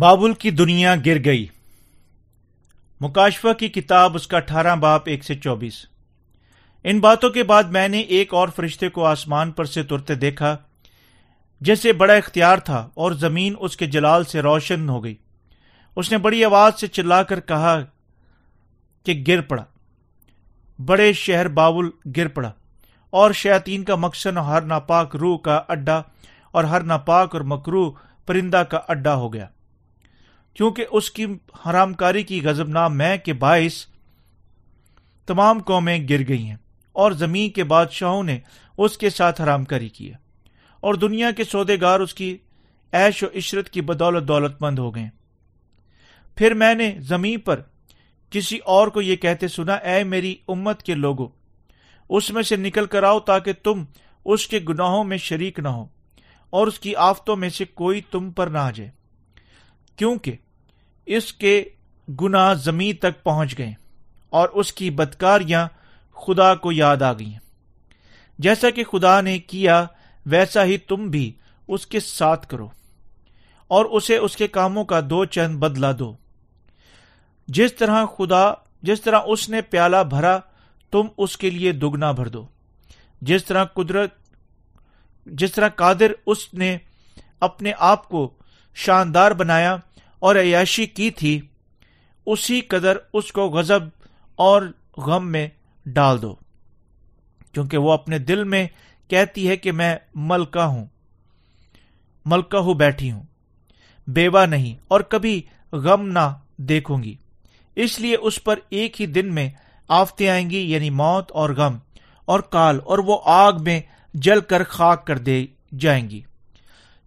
بابل کی دنیا گر گئی۔ مکاشفہ کی کتاب اس کا اٹھارہ باپ ایک سے چوبیس۔ ان باتوں کے بعد میں نے ایک اور فرشتے کو آسمان پر سے ترتے دیکھا جیسے بڑا اختیار تھا اور زمین اس کے جلال سے روشن ہو گئی۔ اس نے بڑی آواز سے چلا کر کہا کہ گر پڑا۔ بڑے شہر بابل گر پڑا اور شیاطین کا مقصد ہر ناپاک روح کا اڈا اور ہر ناپاک اور مکرو پرندہ کا اڈا ہو گیا۔ کیونکہ اس کی حرام کاری کی غزب نام میں کے باعث تمام قومیں گر گئی ہیں اور زمین کے بادشاہوں نے اس کے ساتھ حرام کاری کی ہے اور دنیا کے سودے گار اس کی ایش و عشرت کی بدولت دولت مند ہو گئے پھر میں نے زمین پر کسی اور کو یہ کہتے سنا، اے میری امت کے لوگوں اس میں سے نکل کر آؤ تاکہ تم اس کے گناہوں میں شریک نہ ہو اور اس کی آفتوں میں سے کوئی تم پر نہ آ جائے۔ کیونکہ اس کے گنا زمین تک پہنچ گئے اور اس کی بدکاریاں خدا کو یاد آ گئی جیسا کہ خدا نے کیا، ویسا ہی تم بھی اس کے ساتھ کرو اور اسے اس کے کاموں کا دو چند بدلا دو۔ جس طرح خدا، جس طرح اس نے پیالہ بھرا، تم اس کے لیے دگنا بھر دو۔ جس طرح قدرت، جس طرح قادر اس نے اپنے آپ کو شاندار بنایا اور عیاشی کی تھی، اسی قدر اس کو غزب اور غم میں ڈال دو، کیونکہ وہ اپنے دل میں کہتی ہے کہ میں ملکہ ہوں ملکہ ہوں بیٹھی ہوں، بیوہ نہیں، اور کبھی غم نہ دیکھوں گی۔ اس لیے اس پر ایک ہی دن میں آفتے آئیں گی یعنی موت اور غم اور کال، اور وہ آگ میں جل کر خاک کر دے جائیں گی۔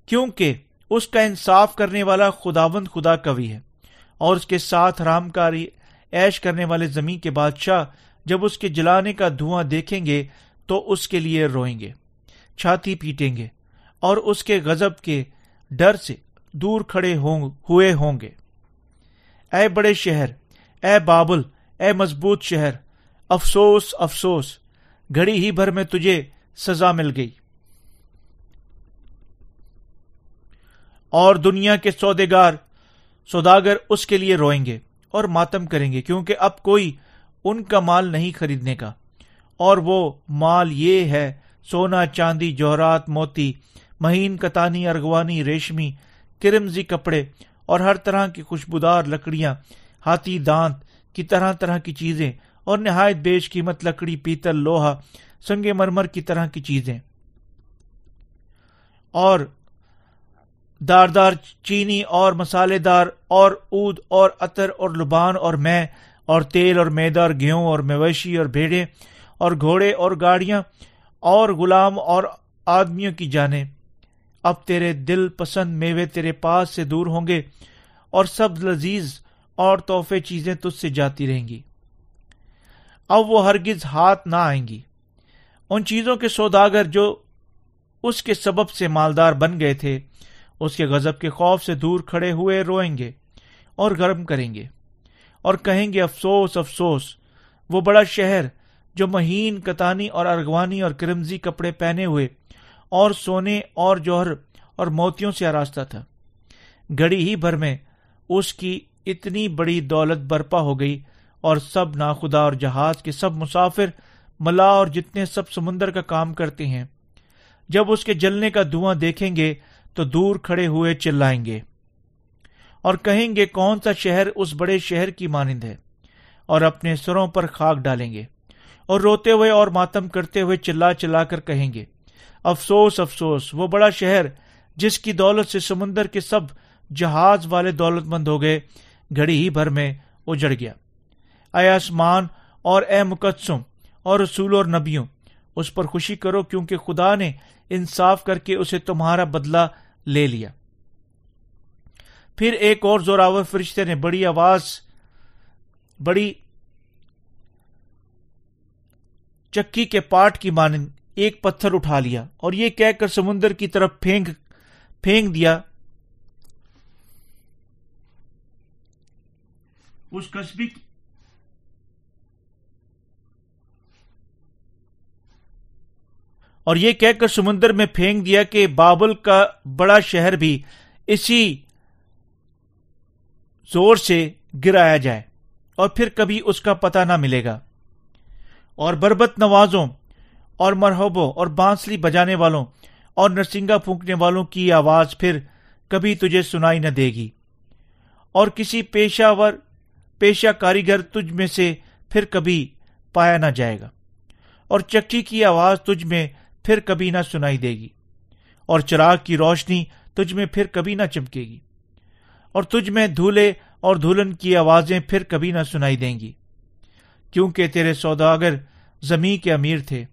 کیونکہ اس کا انصاف کرنے والا خداوند خدا کبھی ہے۔ اور اس کے ساتھ رام کاری ایش کرنے والے زمین کے بادشاہ جب اس کے جلانے کا دھواں دیکھیں گے تو اس کے لیے روئیں گے، چھاتی پیٹیں گے اور اس کے غزب کے ڈر سے دور کھڑے ہوں، ہوئے ہوں گے۔ اے بڑے شہر، اے بابل، اے مضبوط شہر، افسوس افسوس، گھڑی ہی بھر میں تجھے سزا مل گئی۔ اور دنیا کے سودےگار سوداگر اس کے لیے روئیں گے اور ماتم کریں گے، کیونکہ اب کوئی ان کا مال نہیں خریدنے کا۔ اور وہ مال یہ ہے، سونا، چاندی، جوہرات، موتی، مہین، کتانی، ارغوانی، ریشمی، کرمزی کپڑے اور ہر طرح کی خوشبودار لکڑیاں، ہاتھی، دانت، کی طرح طرح کی چیزیں اور نہایت بیش قیمت لکڑی، پیتل، لوہا سنگے مرمر کی طرح کی چیزیں۔ اور داردار چینی اور مسالے دار اور اود اور عطر اور لبان اور میں اور تیل اور میدا اور گیہوں اور مویشی اور بھیڑے اور گھوڑے اور گاڑیاں اور غلام اور آدمیوں کی جانیں۔ اب تیرے دل پسند میوے تیرے پاس سے دور ہوں گے اور سب لذیذ اور تحفے چیزیں تجھ سے جاتی رہیں گی۔ اب وہ ہرگز ہاتھ نہ آئیں گی۔ ان چیزوں کے سوداگر جو اس کے سبب سے مالدار بن گئے تھے۔ اس کے غزب کے خوف سے دور کھڑے ہوئے روئیں گے اور گرم کریں گے اور کہیں گے، افسوس افسوس، وہ بڑا شہر جو مہین، کتانی اور ارغوانی اور کرمزی کپڑے پہنے ہوئے اور سونے اور جوہر اور موتیوں سے آراستہ تھا۔ گڑی ہی بھر میں اس کی اتنی بڑی دولت برپا ہو گئی اور سب ناخدا اور جہاز کے سب مسافر، ملا اور جتنے سب سمندر کا کام کرتے ہیں، جب اس کے جلنے کا دھواں دیکھیں گے تو دور کھڑے ہوئے چلائیں گے۔ اور کہیں گے کون سا شہر اس بڑے شہر کی مانند ہے۔ اور اپنے سروں پر خاک ڈالیں گے۔ اور روتے ہوئے اور ماتم کرتے ہوئے چلا چلا کر کہیں گے، افسوس افسوس، وہ بڑا شہر جس کی دولت سے سمندر کے سب جہاز والے دولت مند ہو گئے، گھڑی ہی بھر میں اجڑ گیا۔ اے آسمان اور اے مقدسوں اور رسول اور نبیوں، اس پر خوشی کرو کیونکہ خدا نے انصاف کر کے اسے تمہارا بدلہ لے لیا۔ پھر ایک اور زوراور فرشتے نے بڑی آواز، بڑی چکی کے پاٹ کی مانند ایک پتھر اٹھا لیا اور یہ کہہ کر سمندر کی طرف پھینک پھینک دیا۔ اس قصبی اور یہ کہہ کر سمندر میں پھینک دیا کہ بابل کا بڑا شہر بھی اسی زور سے گرایا جائے اور پھر کبھی اس کا پتہ نہ ملے گا۔ اور بربت نوازوں اور مرحبوں اور بانسلی بجانے والوں اور نرسنگا پھونکنے والوں کی آواز پھر کبھی تجھے سنائی نہ دے گی۔ اور کسی پیشہ ور پیشہ کاریگر تجھ میں سے پھر کبھی پایا نہ جائے گا۔ اور چکی کی آواز تجھ میں پھر کبھی نہ سنائی دے گی اور چراغ کی روشنی تجھ میں پھر کبھی نہ چمکے گی اور تجھ میں دھولے اور دھولن کی آوازیں پھر کبھی نہ سنائی دیں گی کیونکہ تیرے سوداگر زمیں کے امیر تھے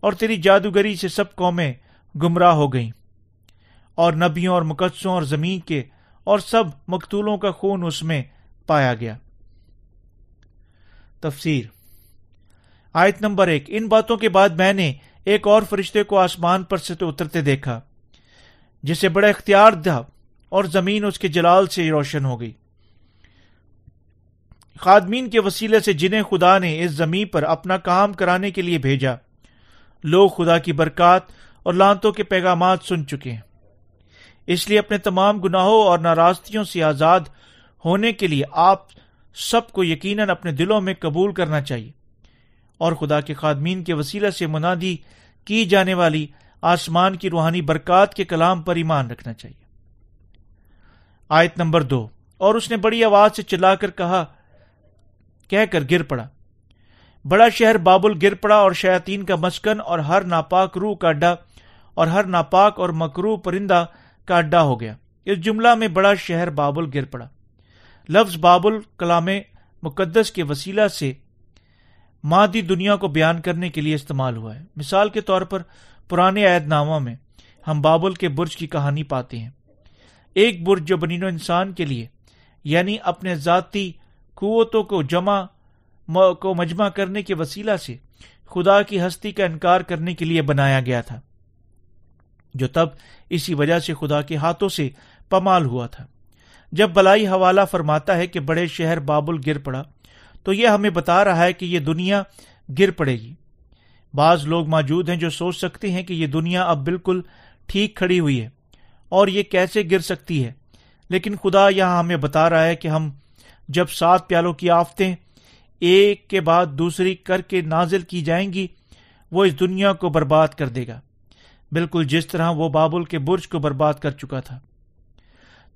اور تیری جادوگری سے سب قومیں گمراہ ہو گئیں اور نبیوں اور مقدسوں اور زمین کے اور سب مقتولوں کا خون اس میں پایا گیا۔ تفسیر۔ آیت نمبر ایک۔ ان باتوں کے بعد میں نے ایک اور فرشتے کو آسمان پر سے اترتے دیکھا، جسے بڑا اختیار تھا اور زمین اس کے جلال سے روشن ہو گئی۔ خادمین کے وسیلے سے جنہیں خدا نے اس زمین پر اپنا کام کرانے کے لیے بھیجا، لوگ خدا کی برکات اور لانتوں کے پیغامات سن چکے ہیں۔ اس لیے اپنے تمام گناہوں اور ناراضگیوں سے آزاد ہونے کے لیے آپ سب کو یقیناً اپنے دلوں میں قبول کرنا چاہیے۔ اور خدا کے خادمین کے وسیلہ سے منادی کی جانے والی آسمان کی روحانی برکات کے کلام پر ایمان رکھنا چاہیے۔ آیت نمبر دو۔ اور اس نے بڑی آواز سے چلا کر کہا، کہہ کر گر پڑا۔ بڑا شہر بابل گر پڑا اور شیاتین کا مسکن اور ہر ناپاک روح کا اڈا اور ہر ناپاک اور مکرو پرندہ کا اڈا ہو گیا۔ اس جملہ میں بڑا شہر بابل گر پڑا۔ لفظ بابل کلام مقدس کے وسیلہ سے مادی دنیا کو بیان کرنے کے لیے استعمال ہوا ہے۔ مثال کے طور پر پرانے عہد ناموں میں ہم بابل کے برج کی کہانی پاتے ہیں۔ ایک برج جو بنین و انسان کے لیے یعنی اپنے ذاتی قوتوں کو جمع کو مجمع کرنے کے وسیلہ سے خدا کی ہستی کا انکار کرنے کے لیے بنایا گیا تھا، جو تب اسی وجہ سے خدا کے ہاتھوں سے پمال ہوا تھا۔ جب بلائی حوالہ فرماتا ہے کہ بڑے شہر بابل گر پڑا تو یہ ہمیں بتا رہا ہے کہ یہ دنیا گر پڑے گی۔ بعض لوگ موجود ہیں جو سوچ سکتے ہیں کہ یہ دنیا اب بالکل ٹھیک کھڑی ہوئی ہے اور یہ کیسے گر سکتی ہے۔ لیکن خدا یہاں ہمیں بتا رہا ہے کہ ہم جب سات پیالوں کی آفتیں ایک کے بعد دوسری کر کے نازل کی جائیں گی، وہ اس دنیا کو برباد کر دے گا۔ بالکل جس طرح وہ بابل کے برج کو برباد کر چکا تھا۔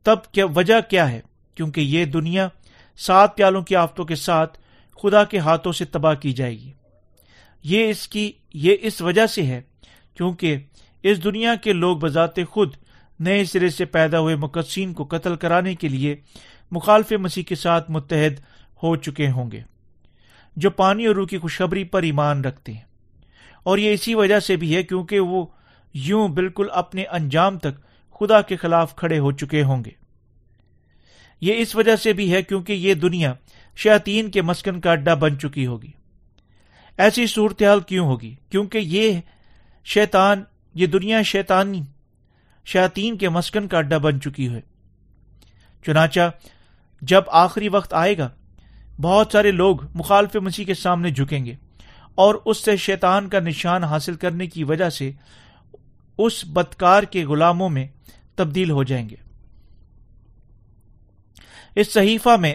تب کیا وجہ کیا ہے؟ کیونکہ یہ دنیا سات پیالوں کی آفتوں کے ساتھ خدا کے ہاتھوں سے تباہ کی جائے گی۔ یہ اس کی، یہ اس وجہ سے ہے کیونکہ اس دنیا کے لوگ بذات خود نئے سرے سے پیدا ہوئے مقدسین کو قتل کرانے کے لیے مخالف مسیح کے ساتھ متحد ہو چکے ہوں گے، جو پانی اور روح کی خوشخبری پر ایمان رکھتے ہیں۔ اور یہ اسی وجہ سے بھی ہے کیونکہ وہ یوں بالکل اپنے انجام تک خدا کے خلاف کھڑے ہو چکے ہوں گے۔ یہ اس وجہ سے بھی ہے کیونکہ یہ دنیا شیاتین کے مسکن کا اڈا بن چکی ہوگی۔ ایسی صورتحال کیوں ہوگی؟ کیونکہ یہ شیطان، یہ دنیا شیطانی شیاتین کے مسکن کا اڈا بن چکی ہے۔ چنانچہ جب آخری وقت آئے گا، بہت سارے لوگ مخالف مسیح کے سامنے جھکیں گے اور اس سے شیطان کا نشان حاصل کرنے کی وجہ سے اس بدکار کے غلاموں میں تبدیل ہو جائیں گے۔ اس صحیفہ میں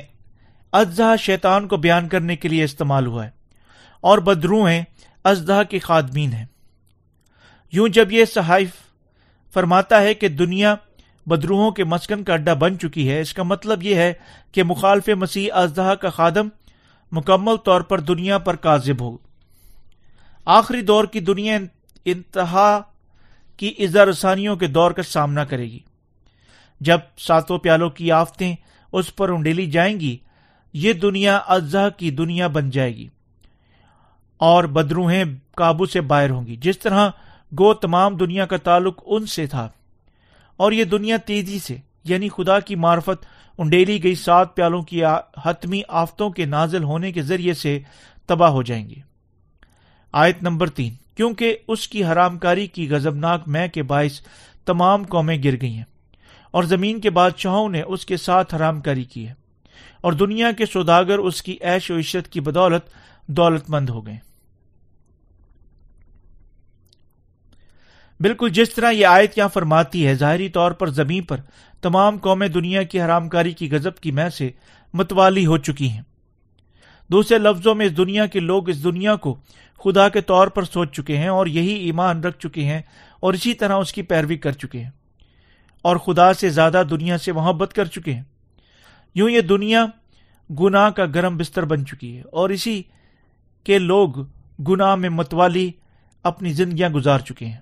اجزا شیطان کو بیان کرنے کے لیے استعمال ہوا ہے اور بدروہیں ازدہ کے خادمین ہیں۔ یوں جب یہ صحائف فرماتا ہے کہ دنیا بدروہوں کے مسکن کا اڈا بن چکی ہے، اس کا مطلب یہ ہے کہ مخالف مسیح ازدہ کا خادم مکمل طور پر دنیا پر کاذب ہو۔ آخری دور کی دنیا انتہا کی ازا رسانیوں کے دور کا سامنا کرے گی۔ جب ساتوں پیالوں کی آفتیں اس پر انڈیلی جائیں گی، یہ دنیا اجزا کی دنیا بن جائے گی۔ اور بدروہیں قابو سے باہر ہوں گی۔ جس طرح گو تمام دنیا کا تعلق ان سے تھا۔ اور یہ دنیا تیزی سے یعنی خدا کی معرفت انڈیلی گئی سات پیالوں کی حتمی آفتوں کے نازل ہونے کے ذریعے سے تباہ ہو جائیں گے آیت نمبر تین، کیونکہ اس کی حرام کاری کی غزبناک میں کے باعث تمام قومیں گر گئی ہیں۔ اور زمین کے بادشاہوں نے اس کے ساتھ حرام کاری کی ہے۔ اور دنیا کے سوداگر اس کی عیش و عشرت کی بدولت دولت مند ہو گئے۔ بالکل جس طرح یہ آیت یہاں فرماتی ہے، ظاہری طور پر زمین پر تمام قومیں دنیا کی حرام کاری کی غزب کی مح سے متوالی ہو چکی ہیں۔ دوسرے لفظوں میں اس دنیا کے لوگ اس دنیا کو خدا کے طور پر سوچ چکے ہیں اور یہی ایمان رکھ چکے ہیں اور اسی طرح اس کی پیروی کر چکے ہیں۔ اور خدا سے زیادہ دنیا سے محبت کر چکے ہیں۔ یوں یہ دنیا گناہ کا گرم بستر بن چکی ہے اور اسی کے لوگ گناہ میں متوالی اپنی زندگیاں گزار چکے ہیں۔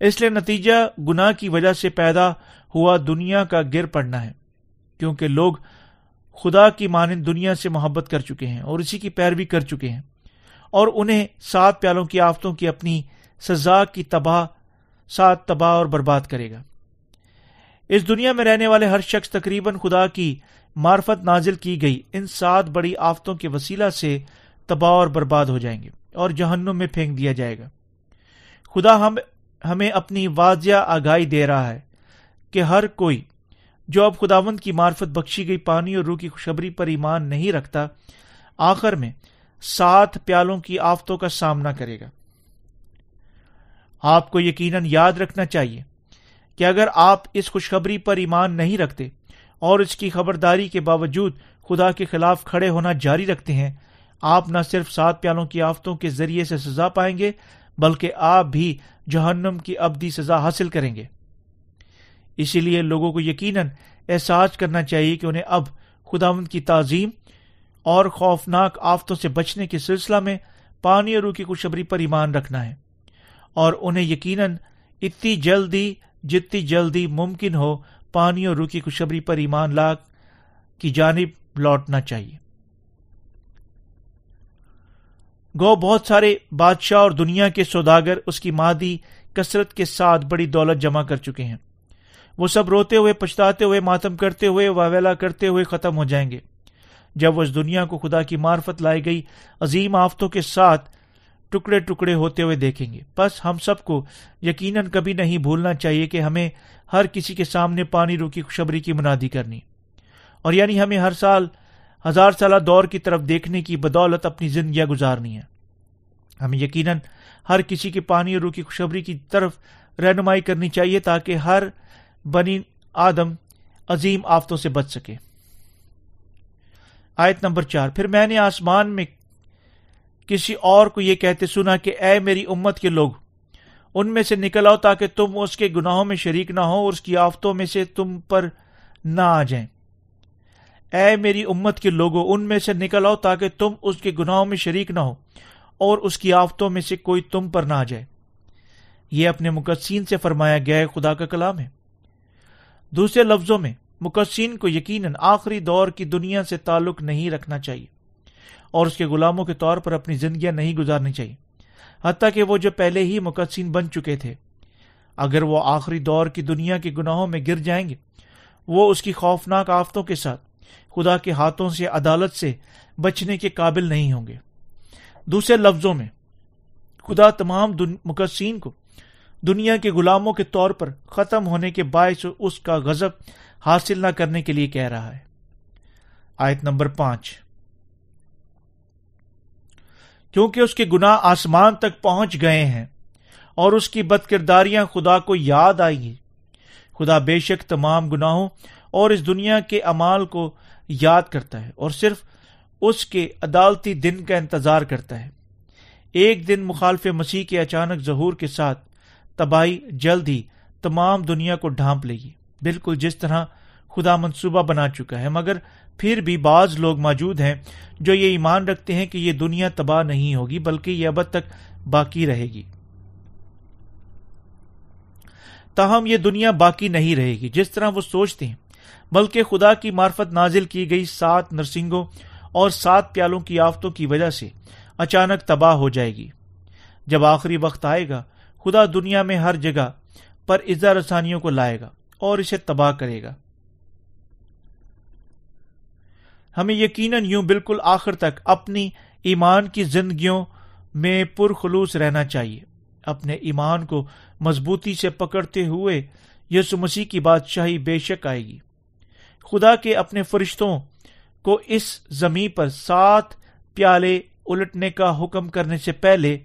اس لیے نتیجہ گناہ کی وجہ سے پیدا ہوا دنیا کا گر پڑنا ہے، کیونکہ لوگ خدا کی مانند دنیا سے محبت کر چکے ہیں اور اسی کی پیروی کر چکے ہیں۔ اور انہیں سات پیالوں کی آفتوں کی اپنی سزا کی تباہ، سات تباہ اور برباد کرے گا۔ اس دنیا میں رہنے والے ہر شخص تقریباً خدا کی معرفت نازل کی گئی۔ ان سات بڑی آفتوں کے وسیلہ سے تباہ اور برباد ہو جائیں گے اور جہنم میں پھینک دیا جائے گا۔ خدا ہم ہمیں اپنی واضح آگاہی دے رہا ہے کہ ہر کوئی جو اب خداوند کی معرفت بخشی گئی پانی اور روح کی خوشبری پر ایمان نہیں رکھتا، آخر میں سات پیالوں کی آفتوں کا سامنا کرے گا۔ آپ کو یقیناً یاد رکھنا چاہیے کہ اگر آپ اس خوشخبری پر ایمان نہیں رکھتے اور اس کی خبرداری کے باوجود خدا کے خلاف کھڑے ہونا جاری رکھتے ہیں، آپ نہ صرف سات پیالوں کی آفتوں کے ذریعے سے سزا پائیں گے، بلکہ آپ بھی جہنم کی ابدی سزا حاصل کریں گے۔ اسی لیے لوگوں کو یقیناً احساس کرنا چاہیے کہ انہیں اب خداوند کی تعظیم اور خوفناک آفتوں سے بچنے کے سلسلہ میں پانی اور روح کی خوشبری پر ایمان رکھنا ہے اور انہیں یقیناً اتنی جلدی جتنی جلدی ممکن ہو، پانی اور روح کی خوشبری پر ایمان لا کی جانب لوٹنا چاہیے۔ گو، بہت سارے بادشاہ اور دنیا کے سوداگر اس کی مادی کثرت کے ساتھ بڑی دولت جمع کر چکے ہیں۔ وہ سب روتے ہوئے، پچھتاتے ہوئے، ماتم کرتے ہوئے واویلا کرتے ہوئے ختم ہو جائیں گے۔ جب وہ اس دنیا کو خدا کی معرفت لائی گئی، عظیم آفتوں کے ساتھ ٹکڑے ٹکڑے ہوتے ہوئے دیکھیں گے۔ بس ہم سب کو یقیناً کبھی نہیں بھولنا چاہیے کہ ہمیں ہر کسی کے سامنے پانی روکی خوشبری کی منادی کرنی۔ اور یعنی ہمیں ہر سال ہزار سالہ دور کی طرف دیکھنے کی بدولت اپنی زندگیاں گزارنی ہے ہمیں یقیناً ہر کسی کے پانی اور روح کی خوشبری کی طرف رہنمائی کرنی چاہیے تاکہ ہر بنی آدم عظیم آفتوں سے بچ سکے۔ آیت نمبر چار، پھر میں نے آسمان میں کسی اور کو یہ کہتے سنا کہ اے میری امت کے لوگ، ان میں سے نکل آؤ تاکہ تم اس کے گناہوں میں شریک نہ ہو اور اس کی آفتوں میں سے تم پر نہ آ جائیں۔ اے میری امت کے لوگوں، ان میں سے نکل آؤ تاکہ تم اس کے گناہوں میں شریک نہ ہو اور اس کی آفتوں میں سے کوئی تم پر نہ آ جائے۔ یہ اپنے مقصین سے فرمایا گیا خدا کا کلام ہے۔ دوسرے لفظوں میں مقصین کو یقیناً آخری دور کی دنیا سے تعلق نہیں رکھنا چاہیے۔ اور اس کے غلاموں کے طور پر اپنی زندگیاں نہیں گزارنی چاہیے۔ حتیٰ کہ وہ جو پہلے ہی مقصین بن چکے تھے، اگر وہ آخری دور کی دنیا کے گناہوں میں گر جائیں گے، وہ اس کی خوفناک آفتوں کے ساتھ، خدا کے ہاتھوں سے، عدالت سے بچنے کے قابل نہیں ہوں گے۔ دوسرے لفظوں میں، خدا تمام مقصین کو دنیا کے غلاموں کے طور پر ختم ہونے کے باعث اس کا غزب حاصل نہ کرنے کے لیے کہہ رہا ہے۔ آیت نمبر پانچ۔ کیونکہ اس کے گنا آسمان تک پہنچ گئے ہیں اور اس کی بد کرداریاں خدا کو یاد آئی ہیں۔ خدا بے شک تمام گناہوں اور اس دنیا کے امال کو یاد کرتا ہے اور صرف اس کے عدالتی دن کا انتظار کرتا ہے۔ ایک دن مخالف مسیح کے اچانک ظہور کے ساتھ تباہی جلد ہی تمام دنیا کو ڈھانپ لے گی۔ بالکل جس طرح خدا منصوبہ بنا چکا ہے، مگر پھر بھی بعض لوگ موجود ہیں جو یہ ایمان رکھتے ہیں کہ یہ دنیا تباہ نہیں ہوگی، بلکہ یہ ابد تک باقی رہے گی۔ تاہم یہ دنیا باقی نہیں رہے گی، جس طرح وہ سوچتے ہیں۔ بلکہ خدا کی معرفت نازل کی گئی سات نرسنگوں اور سات پیالوں کی آفتوں کی وجہ سے اچانک تباہ ہو جائے گی۔ جب آخری وقت آئے گا، خدا دنیا میں ہر جگہ پر عزا رسانیوں کو لائے گا اور اسے تباہ کرے گا۔ ہمیں یقیناً یوں بالکل آخر تک اپنی ایمان کی زندگیوں میں پرخلوص رہنا چاہیے۔ اپنے ایمان کو مضبوطی سے پکڑتے ہوئے یسو مسیح کی بادشاہی بے شک آئے گی۔ خدا کے اپنے فرشتوں کو اس زمین پر سات پیالے الٹنے کا حکم کرنے سے پہلے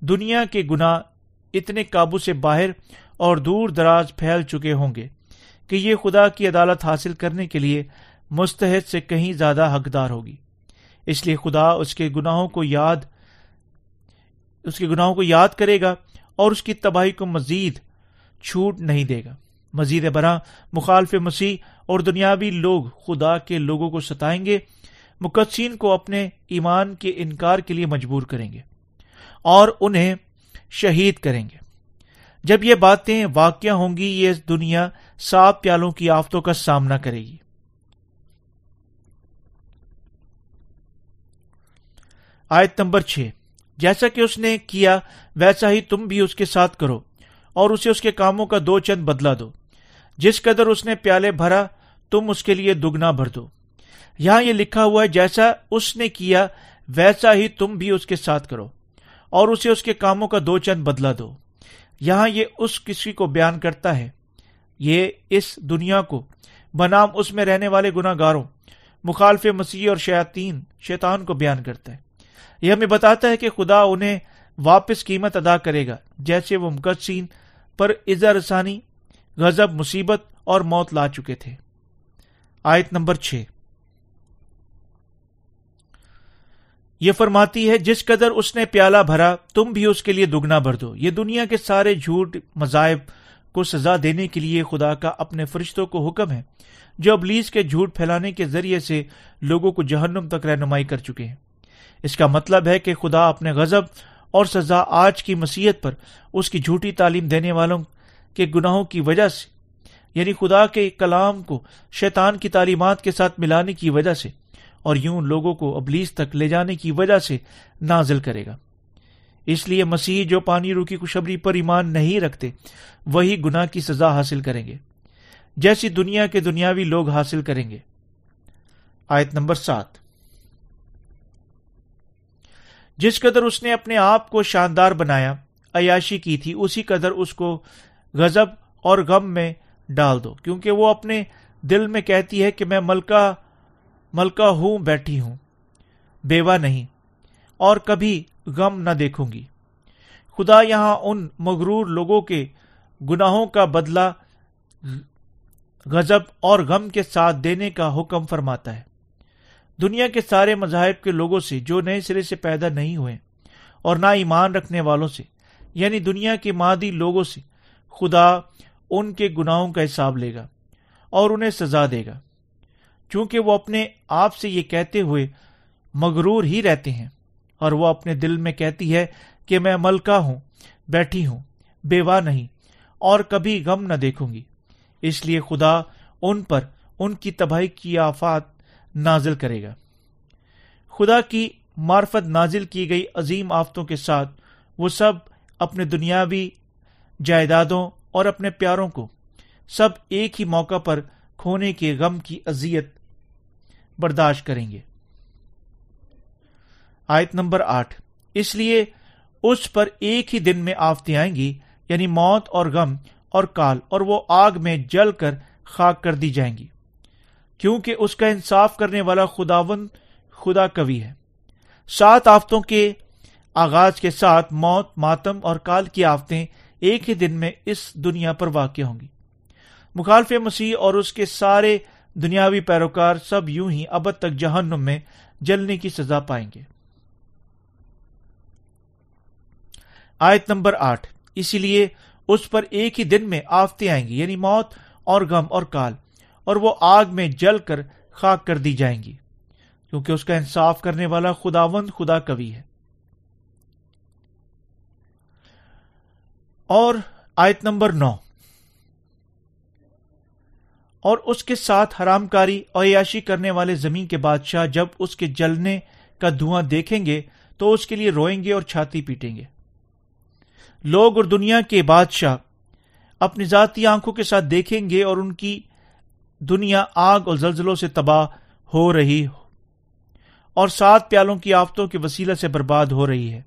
دنیا کے گنا اتنے قابو سے باہر اور دور دراز پھیل چکے ہوں گے کہ یہ خدا کی عدالت حاصل کرنے کے لیے مستحد سے کہیں زیادہ حقدار ہوگی۔ اس لیے خدا اس کے گناہوں کو یاد، اس کے گناہوں کو یاد کرے گا اور اس کی تباہی کو مزید چھوٹ نہیں دے گا۔ مزید برآں مخالف مسیح اور دنیاوی لوگ خدا کے لوگوں کو ستائیں گے، مقدسین کو اپنے ایمان کے انکار کے لیے مجبور کریں گے اور انہیں شہید کریں گے۔ جب یہ باتیں واقع ہوں گی، یہ دنیا صاف پیالوں کی آفتوں کا سامنا کرے گی۔ آیت نمبر چھ۔ جیسا کہ اس نے کیا، ویسا ہی تم بھی اس کے ساتھ کرو اور اسے اس کے کاموں کا دو چند بدلا دو۔ جس قدر اس نے پیالے بھرا، تم اس کے لیے دگنا بھر دو۔ یہاں یہ لکھا ہوا ہے، جیسا اس نے کیا، ویسا ہی تم بھی اس کے ساتھ کرو اور اسے اس کے کاموں کا دو چند بدلا دو۔ یہاں یہ اس کسی کو بیان کرتا ہے۔ یہ اس دنیا کو، بنام اس میں رہنے والے گناہ گاروں مخالف مسیح اور شیاتین شیطان کو بیان کرتا ہے۔ یہ ہمیں بتاتا ہے کہ خدا انہیں واپس قیمت ادا کرے گا۔ جیسے وہ مقدسین پر اظہار رسانی غزب مصیبت اور موت لا چکے تھے۔ آیت نمبر چھ۔ یہ فرماتی ہے، جس قدر اس نے پیالہ بھرا، تم بھی اس کے لیے دگنا بھر دو۔ یہ دنیا کے سارے جھوٹ، مذاہب کو سزا دینے کے لیے خدا کا اپنے فرشتوں کو حکم ہے، جو ابلیس کے جھوٹ پھیلانے کے ذریعے سے لوگوں کو جہنم تک رہنمائی کر چکے ہیں۔ اس کا مطلب ہے کہ خدا اپنے غزب اور سزا آج کی مسیحت پر اس کی جھوٹی تعلیم دینے والوں کے گناہوں کی وجہ سے یعنی خدا کے کلام کو شیطان کی تعلیمات کے ساتھ ملانے کی وجہ سے اور یوں لوگوں کو ابلیس تک لے جانے کی وجہ سے نازل کرے گا۔ اس لیے مسیح جو پانی روکی خوشبری پر ایمان نہیں رکھتے، وہی گناہ کی سزا حاصل کریں گے۔ جیسی دنیا کے دنیاوی لوگ حاصل کریں گے۔ آیت نمبر سات۔ جس قدر اس نے اپنے آپ کو شاندار بنایا، عیاشی کی تھی، اسی قدر اس کو غزب اور غم میں ڈال دو، کیونکہ وہ اپنے دل میں کہتی ہے کہ میں ملکہ ملکہ ہوں، بیٹھی ہوں، بیوہ نہیں، اور کبھی غم نہ دیکھوں گی۔ خدا یہاں ان مغرور لوگوں کے گناہوں کا بدلہ غزب اور غم کے ساتھ دینے کا حکم فرماتا ہے۔ دنیا کے سارے مذاہب کے لوگوں سے جو نئے سرے سے پیدا نہیں ہوئے اور نہ ایمان رکھنے والوں سے یعنی دنیا کے مادی لوگوں سے، خدا ان کے گناہوں کا حساب لے گا اور انہیں سزا دے گا۔ چونکہ وہ اپنے آپ سے یہ کہتے ہوئے مغرور ہی رہتے ہیں اور وہ اپنے دل میں کہتی ہے کہ میں ملکہ ہوں، بیٹھی ہوں، بیوہ نہیں اور کبھی غم نہ دیکھوں گی۔ اس لیے خدا ان پر ان کی تباہی کی آفات نازل کرے گا۔ خدا کی معرفت نازل کی گئی عظیم آفتوں کے ساتھ وہ سب اپنے دنیاوی جائیدادوں اور اپنے پیاروں کو سب ایک ہی موقع پر کھونے کے غم کی اذیت برداشت کریں گے۔ آیت نمبر آٹھ۔ اس لیے اس پر ایک ہی دن میں آفتے آئیں گی یعنی موت اور غم اور کال، اور وہ آگ میں جل کر خاک کر دی جائیں گی۔ کیونکہ اس کا انصاف کرنے والا خداون خدا کبھی ہے۔ سات آفتوں کے آغاز کے ساتھ موت، ماتم اور کال کی آفتیں ایک ہی دن میں اس دنیا پر واقع ہوں گی۔ مخالف مسیح اور اس کے سارے دنیاوی پیروکار سب یوں ہی اب تک جہنم میں جلنے کی سزا پائیں گے۔ آیت نمبر آٹھ۔ اسی لیے اس پر ایک ہی دن میں آفتے آئیں گی یعنی موت اور غم اور کال۔ اور وہ آگ میں جل کر خاک کر دی جائیں گی، کیونکہ اس کا انصاف کرنے والا خداوند خدا کبھی ہے۔ اور آیت نمبر نو۔ اور اس کے ساتھ حرام کاری اور عیاشی کرنے والے زمین کے بادشاہ جب اس کے جلنے کا دھواں دیکھیں گے، تو اس کے لیے روئیں گے اور چھاتی پیٹیں گے۔ لوگ اور دنیا کے بادشاہ اپنی ذاتی آنکھوں کے ساتھ دیکھیں گے اور ان کی دنیا آگ اور زلزلوں سے تباہ ہو رہی ہو۔ اور سات پیالوں کی آفتوں کے وسیلہ سے برباد ہو رہی ہے۔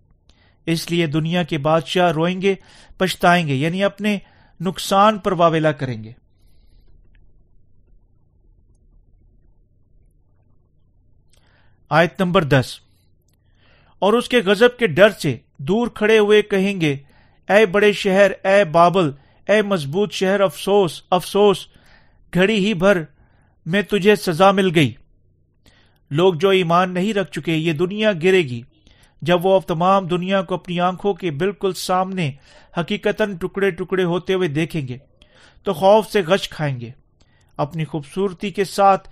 اس لیے دنیا کے بادشاہ روئیں گے، پچھتائیں گے یعنی اپنے نقصان پر واویلا کریں گے۔ آیت نمبر دس۔ اور اس کے غزب کے ڈر سے دور کھڑے ہوئے کہیں گے، اے بڑے شہر، اے بابل، اے مضبوط شہر، افسوس افسوس گھڑی ہی بھر میں تجھے سزا مل گئی۔ لوگ جو ایمان نہیں رکھ چکے، یہ دنیا گرے گی۔ جب وہ اب تمام دنیا کو اپنی آنکھوں کے بالکل سامنے حقیقت ٹکڑے ٹکڑے ہوتے ہوئے دیکھیں گے، تو خوف سے غش کھائیں گے۔ اپنی خوبصورتی کے ساتھ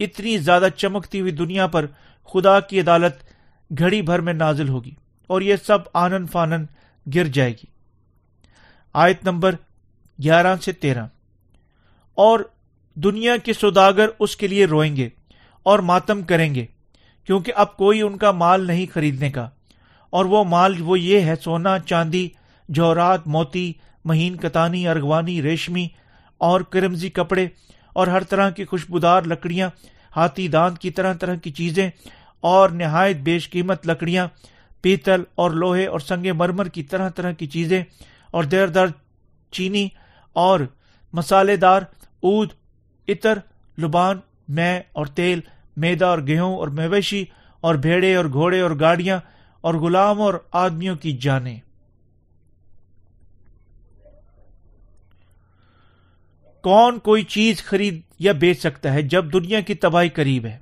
اتنی زیادہ چمکتی ہوئی دنیا پر خدا کی عدالت گھڑی بھر میں نازل ہوگی اور یہ سب آنن فانن گر جائے گی۔ آیت نمبر گیارہ سے تیرہ۔ اور دنیا کے سوداگر اس کے لیے روئیں گے اور ماتم کریں گے، کیونکہ اب کوئی ان کا مال نہیں خریدنے کا۔ اور وہ مال وہ یہ ہے، سونا، چاندی، جوہرات، موتی، مہین، کتانی، ارغوانی، ریشمی اور کرمزی کپڑے اور ہر طرح کی خوشبودار لکڑیاں، ہاتھی، دانت کی طرح طرح کی چیزیں اور نہایت بیش قیمت لکڑیاں، پیتل اور لوہے اور سنگ مرمر کی طرح طرح کی چیزیں اور دیر در چینی اور مسالے دار اود عطر لبان میں اور تیل میدا اور گیہوں اور مویشی اور بھیڑے اور گھوڑے اور گاڑیاں اور غلام اور آدمیوں کی جانیں۔ کون کوئی چیز خرید یا بیچ سکتا ہے جب دنیا کی تباہی قریب ہے؟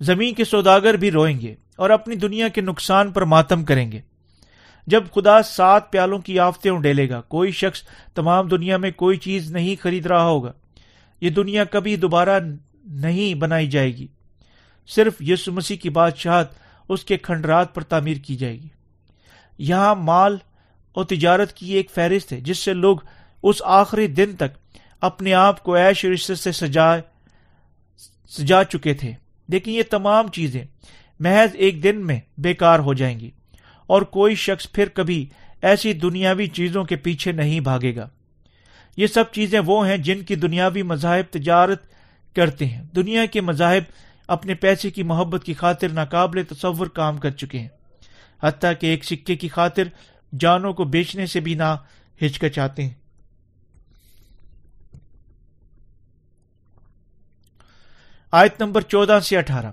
زمین کے سوداگر بھی روئیں گے اور اپنی دنیا کے نقصان پر ماتم کریں گے۔ جب خدا سات پیالوں کی آفتیں اڈیلے گا، کوئی شخص تمام دنیا میں کوئی چیز نہیں خرید رہا ہوگا۔ یہ دنیا کبھی دوبارہ نہیں بنائی جائے گی۔ صرف یسو مسیح کی بادشاہت اس کے کھنڈرات پر تعمیر کی جائے گی۔ یہاں مال اور تجارت کی ایک فہرست ہے جس سے لوگ اس آخری دن تک اپنے آپ کو ایش رشتے سے سجا سجا چکے تھے۔ لیکن یہ تمام چیزیں محض ایک دن میں بیکار ہو جائیں گی اور کوئی شخص پھر کبھی ایسی دنیاوی چیزوں کے پیچھے نہیں بھاگے گا۔ یہ سب چیزیں وہ ہیں جن کی دنیاوی مذاہب تجارت کرتے ہیں۔ دنیا کے مذاہب اپنے پیسے کی محبت کی خاطر ناقابل تصور کام کر چکے ہیں۔ حتیٰ کہ ایک سکے کی خاطر جانوں کو بیچنے سے بھی نہ ہچکچاتے ہیں۔ آیت نمبر چودہ سے اٹھارہ۔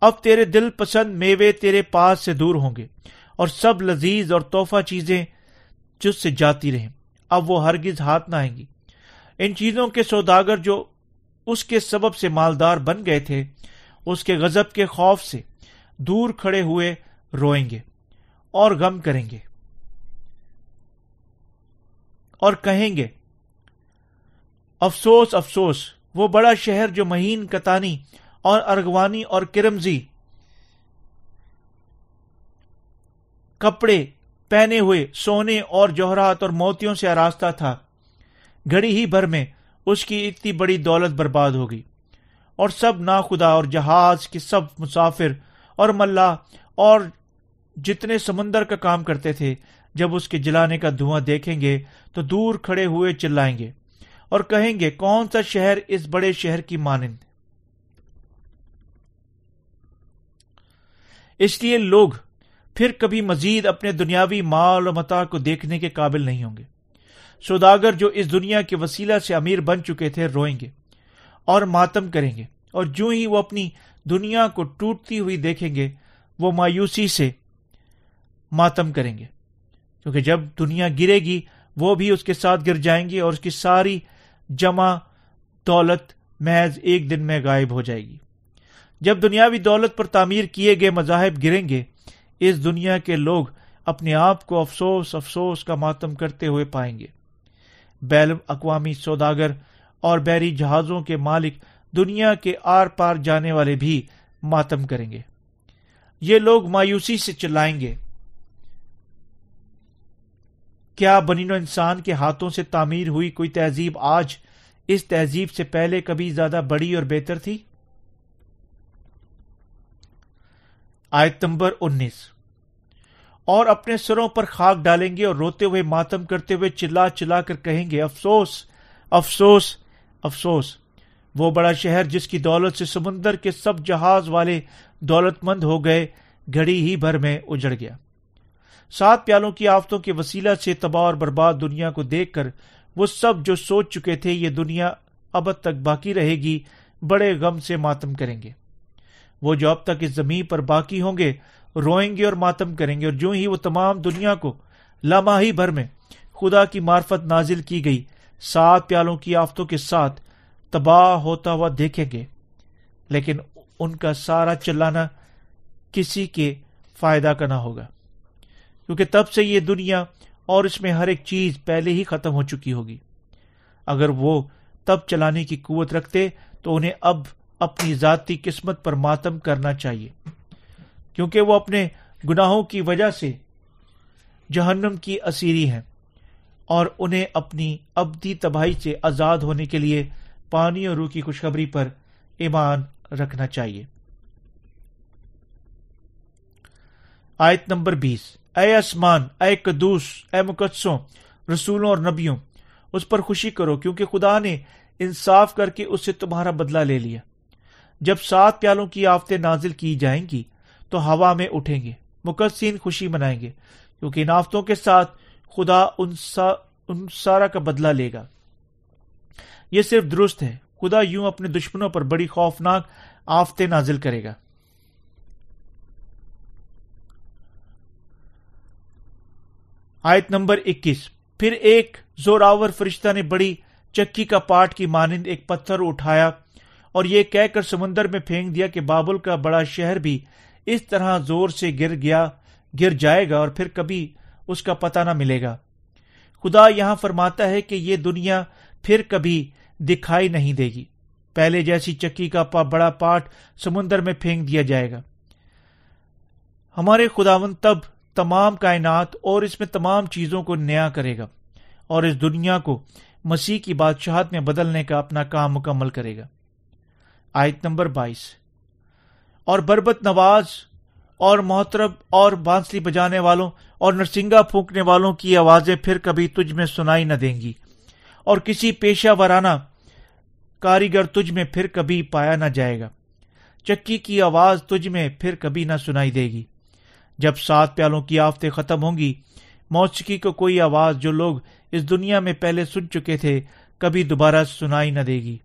اب تیرے دل پسند میوے تیرے پاس سے دور ہوں گے اور سب لذیذ اور توحفہ چیزیں جس سے جاتی رہیں۔ اب وہ ہرگز ہاتھ نہ آئیں گی۔ ان چیزوں کے سوداگر جو اس کے سبب سے مالدار بن گئے تھے، اس کے غزب کے خوف سے دور کھڑے ہوئے روئیں گے اور غم کریں گے۔ اور کہیں گے، افسوس افسوس، وہ بڑا شہر جو مہین، کتانی اور ارغوانی اور کرمزی کپڑے پہنے ہوئے سونے اور جوہرات اور موتیوں سے آراستہ تھا۔ گھڑی ہی بھر میں اس کی اتنی بڑی دولت برباد ہو گئی اور سب ناخدا اور جہاز کے سب مسافر اور ملا اور جتنے سمندر کا کام کرتے تھے، جب اس کے جلانے کا دھواں دیکھیں گے تو دور کھڑے ہوئے چلائیں گے اور کہیں گے، کون سا شہر اس بڑے شہر کی مانند؟ اس لیے لوگ پھر کبھی مزید اپنے دنیاوی مال و متا کو دیکھنے کے قابل نہیں ہوں گے۔ سوداگر جو اس دنیا کے وسیلہ سے امیر بن چکے تھے روئیں گے اور ماتم کریں گے اور جو ہی وہ اپنی دنیا کو ٹوٹتی ہوئی دیکھیں گے، وہ مایوسی سے ماتم کریں گے۔ کیونکہ جب دنیا گرے گی، وہ بھی اس کے ساتھ گر جائیں گے اور اس کی ساری جمع دولت محض ایک دن میں غائب ہو جائے گی۔ جب دنیاوی دولت پر تعمیر کیے گئے مذاہب گریں گے اس دنیا کے لوگ اپنے آپ کو افسوس افسوس کا ماتم کرتے ہوئے پائیں گے۔ بیل اقوامی سوداگر اور بحری جہازوں کے مالک دنیا کے آر پار جانے والے بھی ماتم کریں گے۔ یہ لوگ مایوسی سے چلائیں گے۔ کیا بنین و انسان کے ہاتھوں سے تعمیر ہوئی کوئی تہذیب آج اس تہذیب سے پہلے کبھی زیادہ بڑی اور بہتر تھی؟ آیت نمبر انیس۔ اور اپنے سروں پر خاک ڈالیں گے اور روتے ہوئے ماتم کرتے ہوئے چلا چلا کر کہیں گے، افسوس افسوس افسوس۔ وہ بڑا شہر جس کی دولت سے سمندر کے سب جہاز والے دولت مند ہو گئے، گھڑی ہی بھر میں اجڑ گیا۔ سات پیالوں کی آفتوں کے وسیلہ سے تباہ اور برباد دنیا کو دیکھ کر وہ سب جو سوچ چکے تھے، یہ دنیا اب تک باقی رہے گی، بڑے غم سے ماتم کریں گے۔ وہ جو اب تک اس زمین پر باقی ہوں گے، روئیں گے اور ماتم کریں گے، اور جو ہی وہ تمام دنیا کو لاماہی بھر میں خدا کی معرفت نازل کی گئی، سات پیالوں کی آفتوں کے ساتھ تباہ ہوتا ہوا دیکھیں گے۔ لیکن ان کا سارا چلانا کسی کے فائدہ کا نہ ہوگا، کیونکہ تب سے یہ دنیا اور اس میں ہر ایک چیز پہلے ہی ختم ہو چکی ہوگی۔ اگر وہ تب چلانے کی قوت رکھتے تو انہیں اب اپنی ذاتی قسمت پر ماتم کرنا چاہیے۔ کیونکہ وہ اپنے گناہوں کی وجہ سے جہنم کی اسیری ہیں اور انہیں اپنی ابدی تباہی سے آزاد ہونے کے لیے پانی اور روح کی خوشخبری پر ایمان رکھنا چاہیے۔ آیت نمبر بیس۔ اے آسمان، اے قدوس، اے مقدسوں، رسولوں اور نبیوں، اس پر خوشی کرو کیونکہ خدا نے انصاف کر کے اس سے تمہارا بدلہ لے لیا۔ جب سات پیالوں کی آفتیں نازل کی جائیں گی تو ہوا میں اٹھیں گے مقدسین خوشی منائیں گے کیونکہ ان آفتوں کے ساتھ خدا ان, سا ان سارا کا بدلہ لے گا۔ یہ صرف درست ہے خدا یوں اپنے دشمنوں پر بڑی خوفناک آفتیں نازل کرے گا۔ آیت نمبر اکیس۔ پھر ایک زوراور فرشتہ نے بڑی چکی کا پاٹ کی مانند ایک پتھر اٹھایا۔ اور یہ کہہ کر سمندر میں پھینک دیا کہ بابل کا بڑا شہر بھی اس طرح زور سے گر گیا، گر جائے گا اور پھر کبھی اس کا پتہ نہ ملے گا۔ خدا یہاں فرماتا ہے کہ یہ دنیا پھر کبھی دکھائی نہیں دے گی۔ پہلے جیسی چکی کا پا بڑا پاٹ سمندر میں پھینک دیا جائے گا۔ ہمارے خداون تب تمام کائنات اور اس میں تمام چیزوں کو نیا کرے گا اور اس دنیا کو مسیح کی بادشاہت میں بدلنے کا اپنا کام مکمل کرے گا۔ آیت نمبر بائیس۔ اور بربت نواز اور محترب اور بانسلی بجانے والوں اور نرسنگا پھونکنے والوں کی آوازیں پھر کبھی تجھ میں سنائی نہ دیں گی۔ اور کسی پیشہ ورانہ کاریگر تجھ میں پھر کبھی پایا نہ جائے گا۔ چکی کی آواز تجھ میں پھر کبھی نہ سنائی دے گی۔ جب سات پیالوں کی آفتیں ختم ہوں گی، موسیقی کو کوئی آواز جو لوگ اس دنیا میں پہلے سن چکے تھے، کبھی دوبارہ سنائی نہ دے گی۔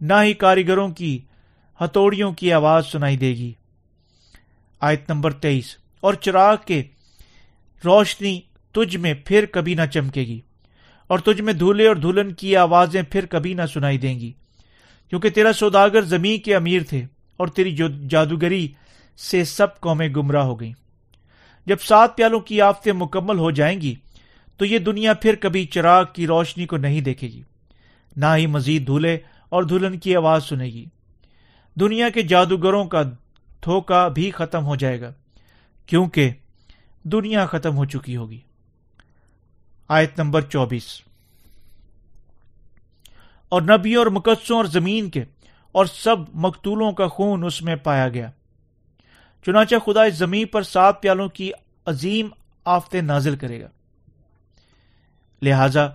نہ ہی کاریگروں کی ہتھوڑیوں کی آواز سنائی دے گی۔ آیت نمبر تیئیس، اور چراغ کے روشنی تجھ میں پھر کبھی نہ چمکے گی، اور تجھ میں دھولے اور دلہن کی آوازیں پھر کبھی نہ سنائی دیں گی۔ کیونکہ تیرا سوداگر زمین کے امیر تھے، اور تیری جادوگری سے سب قومیں گمراہ ہو گئیں۔ جب سات پیالوں کی آفتیں مکمل ہو جائیں گی، تو یہ دنیا پھر کبھی چراغ کی روشنی کو نہیں دیکھے گی، نہ ہی مزید دھولے اور دلہن کی آواز سنے گی۔ دنیا کے جادوگروں کا دھوکا بھی ختم ہو جائے گا، کیونکہ دنیا ختم ہو چکی ہوگی۔ آیت نمبر چوبیس۔ اور نبیوں اور مقدسوں اور زمین کے اور سب مقتولوں کا خون اس میں پایا گیا۔ چنانچہ خدا اس زمین پر سات پیالوں کی عظیم آفتیں نازل کرے گا۔ لہذا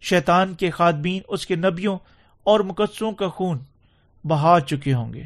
شیطان کے خادمین اس کے نبیوں اور مقدسوں کا خون بہا چکے ہوں گے۔